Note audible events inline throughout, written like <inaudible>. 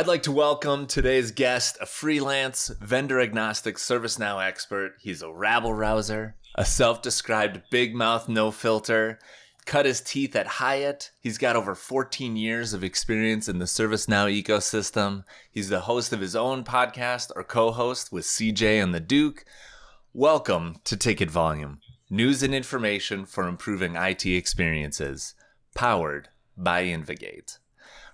I'd like to welcome today's guest, a freelance, vendor agnostic ServiceNow expert. He's a rabble rouser, a self described big mouth, no filter, cut his teeth at Hyatt. He's got over 14 years of experience in the ServiceNow ecosystem. He's the host of his own podcast or co host with CJ and the Duke. Welcome to Ticket Volume news and information for improving IT experiences, powered by InvGate.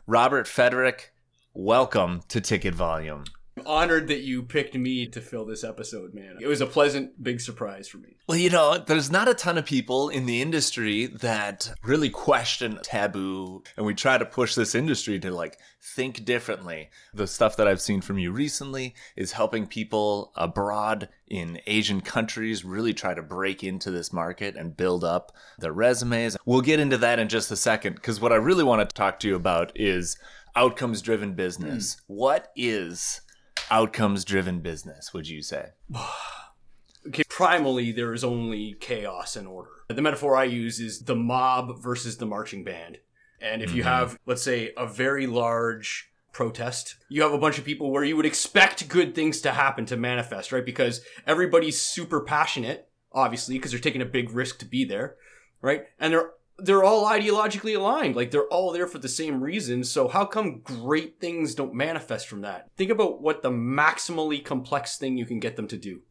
Robert Fedoruk, welcome to Ticket Volume. Honored that you picked me to fill this episode, man. It was a pleasant, big surprise for me. Well, you know, there's not a ton of people in the industry that really question taboo, and we try to push this industry to like think differently. The stuff that I've seen from you recently is helping people abroad in Asian countries really try to break into this market and build up their resumes. We'll get into that in just a second because what I really want to talk to you about is outcomes driven business. Mm. What is outcomes driven business, would you say? <sighs> okay, primally, there is only chaos and order. The metaphor I use is the mob versus the marching band. And if mm-hmm. you have, let's say, a very large protest, you have a bunch of people where you would expect good things to happen to manifest, right? Because everybody's super passionate, obviously, because they're taking a big risk to be there, right? And they're they're all ideologically aligned. Like they're all there for the same reason. So how come great things don't manifest from that? Think about what the maximally complex thing you can get them to do.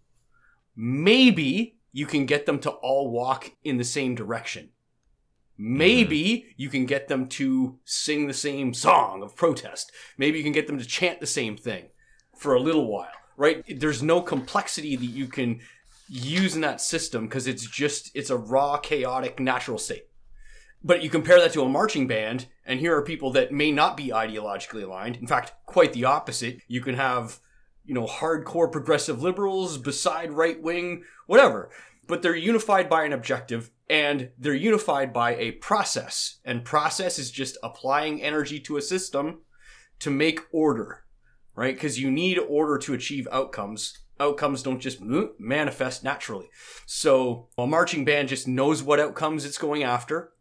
Maybe you can get them to all walk in the same direction. Maybe mm-hmm. you can get them to sing the same song of protest. Maybe you can get them to chant the same thing for a little while, right? There's no complexity that you can use in that system because it's just, it's a raw, chaotic, natural state. But you compare that to a marching band, and here are people that may not be ideologically aligned. In fact, quite the opposite. You can have, you know, hardcore progressive liberals beside right wing, whatever. But they're unified by an objective, and they're unified by a process. And process is just applying energy to a system to make order, right? Because you need order to achieve outcomes outcomes don't just mm, manifest naturally. So a marching band just knows what outcomes it's going after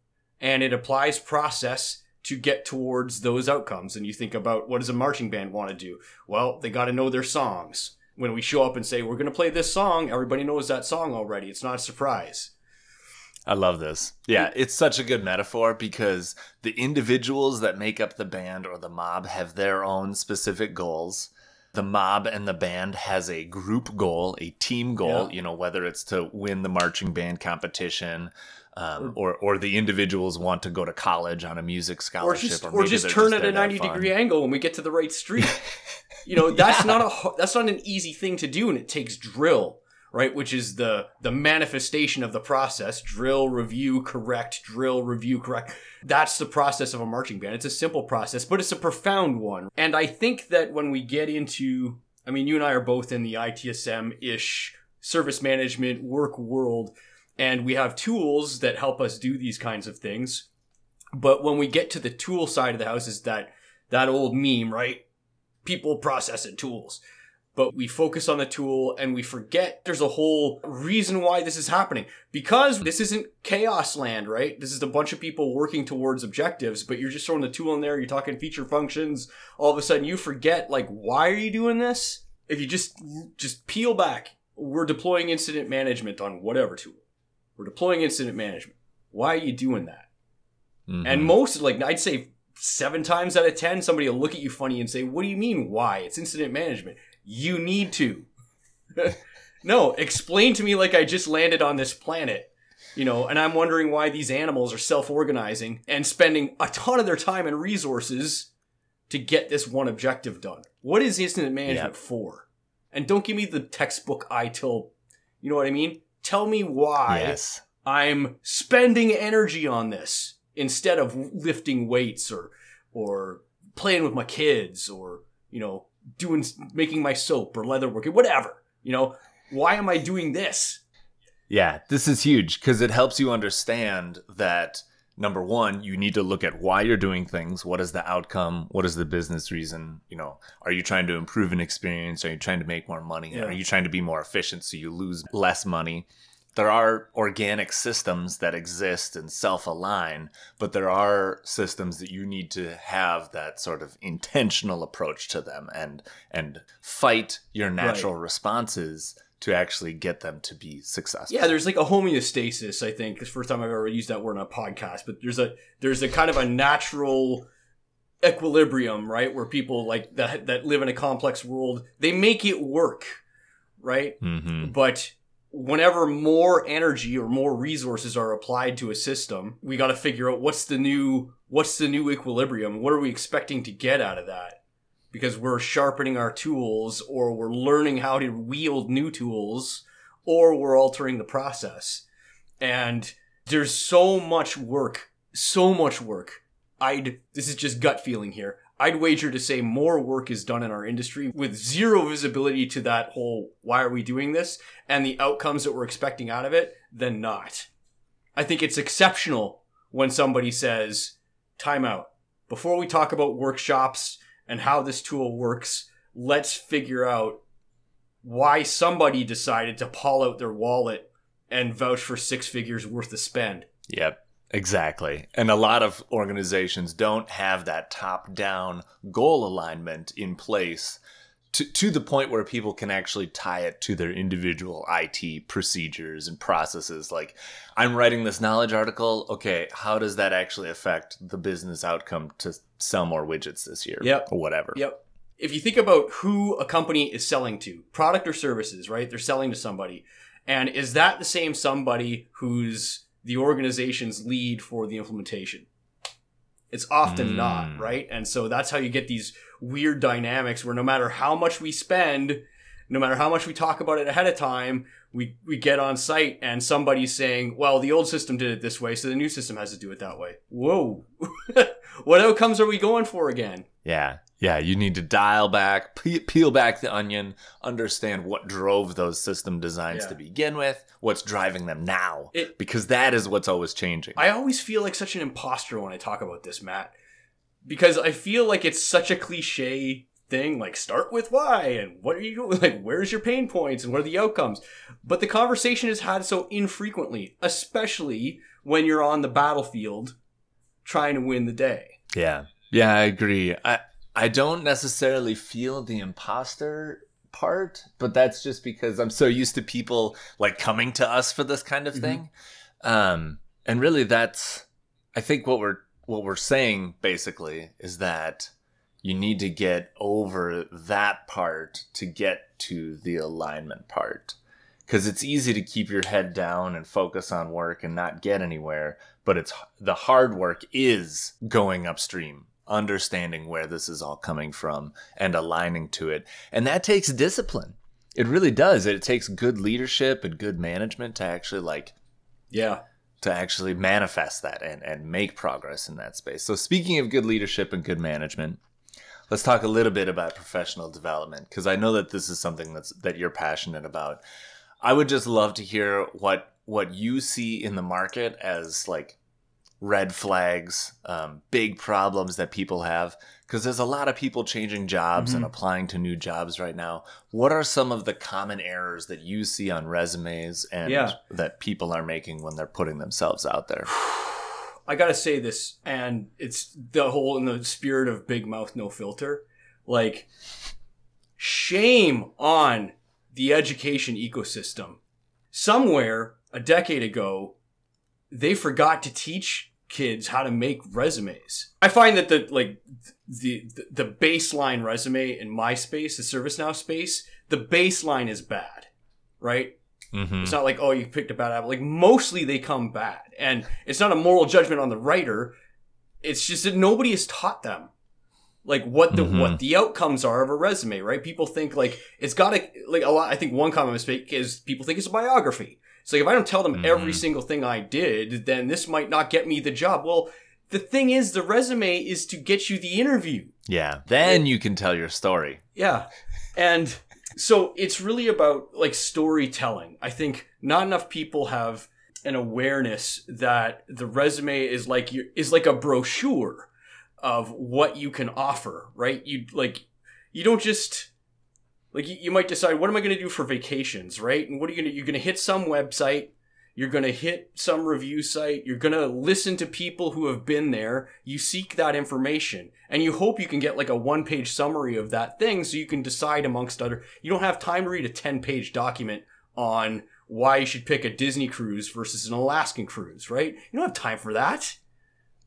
and it applies process to get towards those outcomes. And you think about what does a marching band want to do? Well, they got to know their songs. When we show up and say, we're going to play this song, everybody knows that song already. It's not a surprise. I love this. Yeah, it's such a good metaphor because the individuals that make up the band or the mob have their own specific goals. The mob and the band has a group goal, a team goal, yeah. you know, whether it's to win the marching band competition, um, or or the individuals want to go to college on a music scholarship, or just, or, or just turn at a ninety degree angle when we get to the right street. <laughs> you know, that's yeah. not a that's not an easy thing to do, and it takes drill, right? Which is the the manifestation of the process: drill, review, correct, drill, review, correct. That's the process of a marching band. It's a simple process, but it's a profound one. And I think that when we get into, I mean, you and I are both in the ITSM ish service management work world and we have tools that help us do these kinds of things. But when we get to the tool side of the house, is that that old meme, right? People process it tools. But we focus on the tool and we forget there's a whole reason why this is happening. Because this isn't chaos land, right? This is a bunch of people working towards objectives, but you're just throwing the tool in there, you're talking feature functions, all of a sudden you forget, like, why are you doing this? If you just, just peel back, we're deploying incident management on whatever tool. We're deploying incident management. Why are you doing that? Mm-hmm. And most, like, I'd say seven times out of 10, somebody will look at you funny and say, What do you mean, why? It's incident management. You need to. <laughs> no, explain to me like I just landed on this planet, you know, and I'm wondering why these animals are self organizing and spending a ton of their time and resources to get this one objective done. What is incident management for? And don't give me the textbook I ITIL, you know what I mean? Tell me why yes. I'm spending energy on this instead of lifting weights or or playing with my kids or you know doing making my soap or leather working whatever you know why am i doing this yeah this is huge because it helps you understand that number one you need to look at why you're doing things. What is the outcome? What is the business reason? You know are you trying to improve an experience? Are you trying to make more money? Yeah. are you trying to be more efficient so you lose less money? There are organic systems that exist and self-align, but there are systems that you need to have that sort of intentional approach to them and and fight your natural right. responses to actually get them to be successful. Yeah, there's like a homeostasis, I think. It's the first time I've ever used that word on a podcast, but there's a there's a kind of a natural equilibrium, right? Where people like that that live in a complex world, they make it work, right? Mm-hmm. But whenever more energy or more resources are applied to a system, we got to figure out what's the new what's the new equilibrium? What are we expecting to get out of that? Because we're sharpening our tools or we're learning how to wield new tools or we're altering the process. And there's so much work, so much work. I'd this is just gut feeling here. I'd wager to say more work is done in our industry with zero visibility to that whole why are we doing this and the outcomes that we're expecting out of it than not. I think it's exceptional when somebody says, time out. Before we talk about workshops and how this tool works, let's figure out why somebody decided to pull out their wallet and vouch for six figures worth of spend. Yep. Exactly. And a lot of organizations don't have that top down goal alignment in place to, to the point where people can actually tie it to their individual IT procedures and processes. Like, I'm writing this knowledge article. Okay, how does that actually affect the business outcome to sell more widgets this year? Yep. Or whatever. Yep. If you think about who a company is selling to, product or services, right? They're selling to somebody. And is that the same somebody who's the organization's lead for the implementation. It's often mm. not, right? And so that's how you get these weird dynamics where no matter how much we spend, no matter how much we talk about it ahead of time, we, we get on site and somebody's saying, well, the old system did it this way, so the new system has to do it that way. Whoa. <laughs> what outcomes are we going for again? Yeah. Yeah, you need to dial back, peel back the onion, understand what drove those system designs yeah. to begin with, what's driving them now, it, because that is what's always changing. I always feel like such an imposter when I talk about this, Matt, because I feel like it's such a cliche thing like start with why and what are you doing <laughs> like where's your pain points and what are the outcomes but the conversation is had so infrequently especially when you're on the battlefield trying to win the day yeah yeah i agree i I don't necessarily feel the imposter part, but that's just because I'm so used to people like coming to us for this kind of mm-hmm. thing. Mm-hmm. Um, and really that's I think what we're what we're saying basically is that you need to get over that part to get to the alignment part. Cuz it's easy to keep your head down and focus on work and not get anywhere, but it's the hard work is going upstream understanding where this is all coming from and aligning to it. And that takes discipline. It really does. It takes good leadership and good management to actually like yeah, to actually manifest that and and make progress in that space. So speaking of good leadership and good management, let's talk a little bit about professional development because I know that this is something that's that you're passionate about. I would just love to hear what what you see in the market as like red flags, um, big problems that people have? Because there's a lot of people changing jobs mm-hmm. and applying to new jobs right now. What are some of the common errors that you see on resumes and yeah. that people are making when they're putting themselves out there? <sighs> <sighs> <sighs> I gotta say this, and it's the whole in the spirit of big mouth, no filter. Like, shame on the education ecosystem. Somewhere a decade ago, they forgot to teach kids how to make resumes. I find that the like the the baseline resume in my space, the ServiceNow space, the baseline is bad, right? Mm-hmm. It's not like oh you picked a bad apple. Like mostly they come bad, and it's not a moral judgment on the writer. It's just that nobody has taught them like what the mm-hmm. what the outcomes are of a resume, right? People think like it's got to like a lot. I think one common mistake is people think it's a biography. So like if I don't tell them mm-hmm. every single thing I did, then this might not get me the job. Well, the thing is, the resume is to get you the interview. Yeah, then you can tell your story. Yeah, and so it's really about like storytelling. I think not enough people have an awareness that the resume is like you is like a brochure of what you can offer. Right? You like you don't just like you, you might decide, what am I going to do for vacations, right? And what are you going to, you're going to hit some website You're going to hit some review site. You're going to listen to people who have been there. You seek that information and you hope you can get like a one page summary of that thing so you can decide amongst other. You don't have time to read a 10 page document on why you should pick a Disney cruise versus an Alaskan cruise, right? You don't have time for that.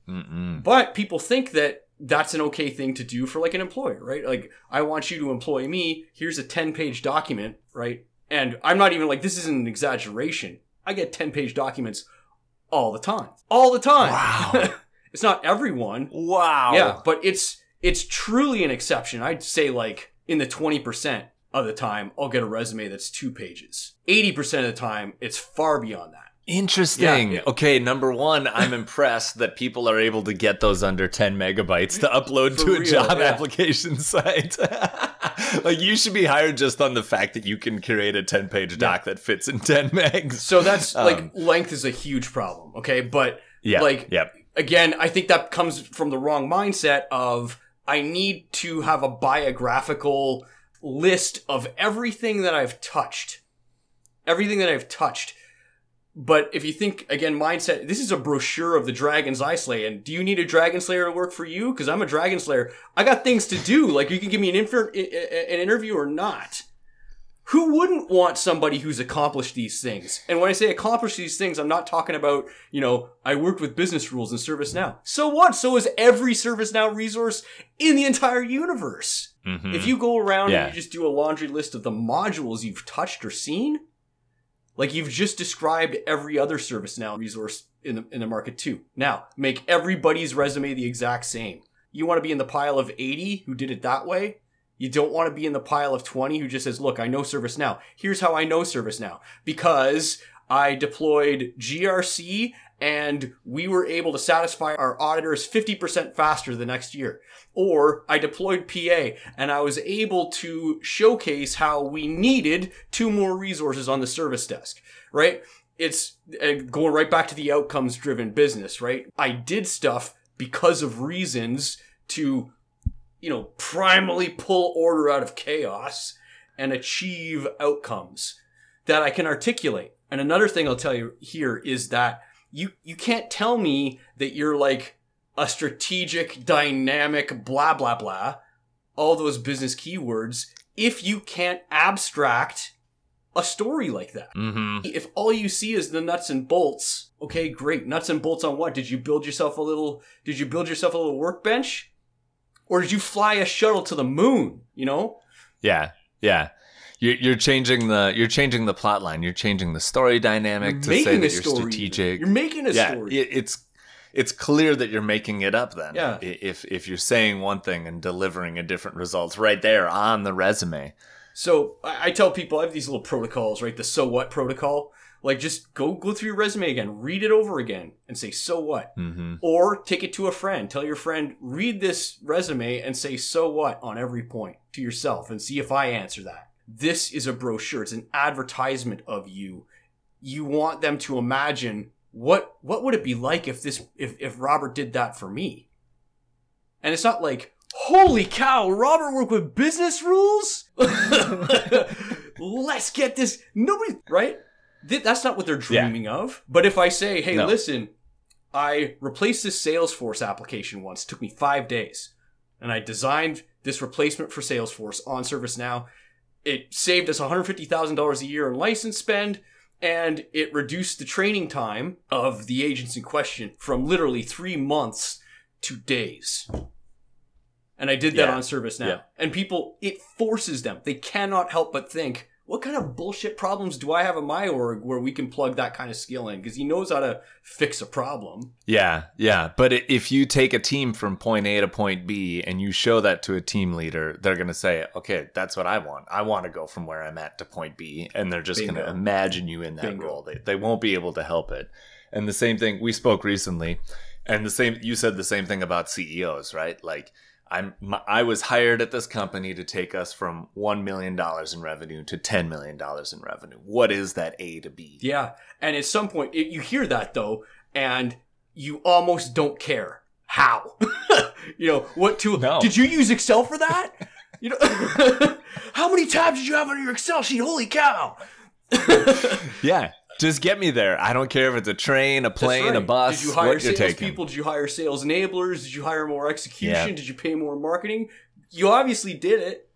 Mm-mm. But people think that that's an okay thing to do for like an employer, right? Like, I want you to employ me. Here's a 10 page document, right? And I'm not even like, this isn't an exaggeration. I get 10 page documents all the time. All the time. Wow. <laughs> it's not everyone. Wow. Yeah, but it's, it's truly an exception. I'd say like in the 20% of the time, I'll get a resume that's two pages. 80% of the time, it's far beyond that. Interesting. Yeah, okay, number one, I'm impressed that people are able to get those under 10 megabytes to upload For to a real, job yeah. application <laughs> site. <laughs> <laughs> like you should be hired just on the fact that you can create a 10 page doc yeah. that fits in <laughs> 10 megs. So that's um, like length is a huge problem. Okay, but yeah, like yep. again, I think that comes from the wrong mindset of I need to have a biographical list of everything that I've touched. Everything that I've touched but if you think again, mindset, this is a brochure of the dragons I slay. And do you need a dragon slayer to work for you? Because I'm a dragon slayer. I got things to do. Like you can give me an, infer- an interview or not. Who wouldn't want somebody who's accomplished these things? And when I say accomplish these things, I'm not talking about, you know, I worked with business rules in ServiceNow. So what? So is every ServiceNow resource in the entire universe. Mm-hmm. If you go around yeah. and you just do a laundry list of the modules you've touched or seen, like you've just described every other ServiceNow resource in the, in the market too. Now, make everybody's resume the exact same. You want to be in the pile of 80 who did it that way? You don't want to be in the pile of 20 who just says, look, I know ServiceNow. Here's how I know ServiceNow. Because I deployed GRC and we were able to satisfy our auditors 50% faster the next year. Or I deployed PA and I was able to showcase how we needed two more resources on the service desk, right? It's uh, going right back to the outcomes driven business, right? I did stuff because of reasons to, you know, primarily pull order out of chaos and achieve outcomes that I can articulate. And another thing I'll tell you here is that you you can't tell me that you're like a strategic, dynamic, blah blah blah, all those business keywords if you can't abstract a story like that. Mm-hmm. If all you see is the nuts and bolts, okay, great. Nuts and bolts on what? Did you build yourself a little? Did you build yourself a little workbench, or did you fly a shuttle to the moon? You know? Yeah, yeah. You're, you're changing the you're changing the plot line. You're changing the story dynamic you're to say that you're story. strategic. You're making a yeah, story. It, it's it's clear that you're making it up then. Yeah. If if you're saying one thing and delivering a different result right there on the resume. So I, I tell people I have these little protocols, right? The so what protocol. Like just go go through your resume again, read it over again, and say so what. Mm-hmm. Or take it to a friend. Tell your friend read this resume and say so what on every point to yourself, and see if I answer that this is a brochure. It's an advertisement of you. You want them to imagine what what would it be like if this if, if Robert did that for me? And it's not like, holy cow, Robert worked with business rules? <laughs> Let's get this. Nobody, right? That's not what they're dreaming yeah. of. But if I say, hey, no. listen, I replaced this Salesforce application once, it took me five days. And I designed this replacement for Salesforce on ServiceNow it saved us $150,000 a year in license spend and it reduced the training time of the agents in question from literally three months to days. And I did that yeah. on ServiceNow. Yeah. And people, it forces them. They cannot help but think, what kind of bullshit problems do I have in my org where we can plug that kind of skill in? Because he knows how to fix a problem. Yeah, yeah. But if you take a team from point A to point B and you show that to a team leader, they're going to say, okay, that's what I want. I want to go from where I'm at to point B. And they're just going to imagine you in that Bingo. role. They, they won't be able to help it. And the same thing, we spoke recently, and the same, you said the same thing about CEOs, right? Like, I'm I was hired at this company to take us from one million dollars in revenue to ten million dollars in revenue. What is that A to B? Yeah, and at some point it, you hear that though, and you almost don't care how. <laughs> you know what tool? No. Did you use Excel for that? <laughs> you know, <laughs> how many tabs did you have on your Excel sheet? Holy cow! yeah, Just get me there. I don't care if it's a train, a plane, right. a bus. Did you hire sales people? Did you hire sales enablers? Did you hire more execution? Yeah. Did you pay more marketing? You obviously did it.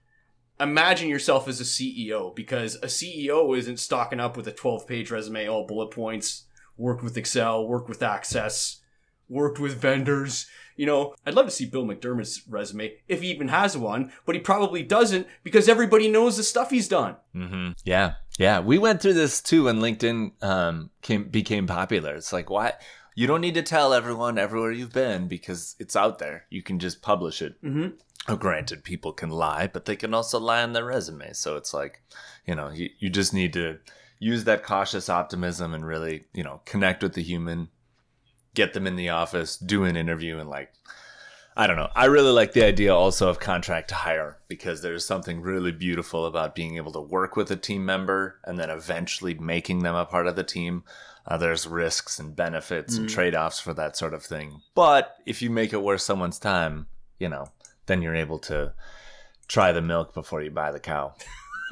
Imagine yourself as a CEO because a CEO isn't stocking up with a 12 page resume, all bullet points, worked with Excel, worked with Access, worked with vendors. You know, I'd love to see Bill McDermott's resume if he even has one, but he probably doesn't because everybody knows the stuff he's done. Mm-hmm. Yeah, yeah. We went through this too when LinkedIn um, came became popular. It's like why you don't need to tell everyone everywhere you've been because it's out there. You can just publish it. Mm-hmm. Oh, granted, people can lie, but they can also lie on their resume. So it's like, you know, you, you just need to use that cautious optimism and really, you know, connect with the human, get them in the office, do an interview, and like, I don't know. I really like the idea also of contract to hire because there's something really beautiful about being able to work with a team member and then eventually making them a part of the team. Uh, there's risks and benefits mm. and trade offs for that sort of thing. But if you make it worth someone's time, you know, then you're able to try the milk before you buy the cow. <laughs>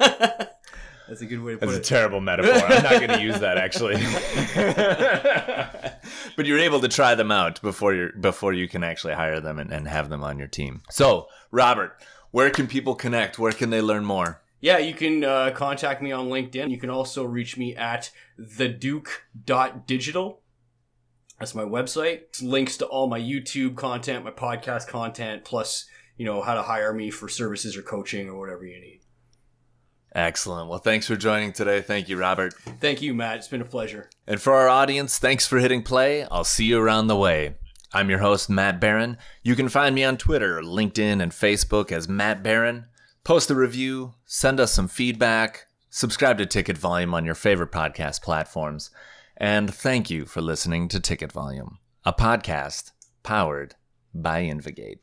That's a good way to put That's it. That's a terrible metaphor. I'm not going to use that actually. <laughs> but you're able to try them out before you before you can actually hire them and, and have them on your team. So, Robert, where can people connect? Where can they learn more? Yeah, you can uh, contact me on LinkedIn. You can also reach me at theduke.digital. That's my website. It's links to all my YouTube content, my podcast content, plus, you know, how to hire me for services or coaching or whatever you need. Excellent. Well, thanks for joining today. Thank you, Robert. Thank you, Matt. It's been a pleasure. And for our audience, thanks for hitting play. I'll see you around the way. I'm your host, Matt Beran. You can find me on Twitter, LinkedIn, and Facebook as Matt Beran. Post a review, send us some feedback, subscribe to Ticket Volume on your favorite podcast platforms. And thank you for listening to Ticket Volume, a podcast powered by InvGate.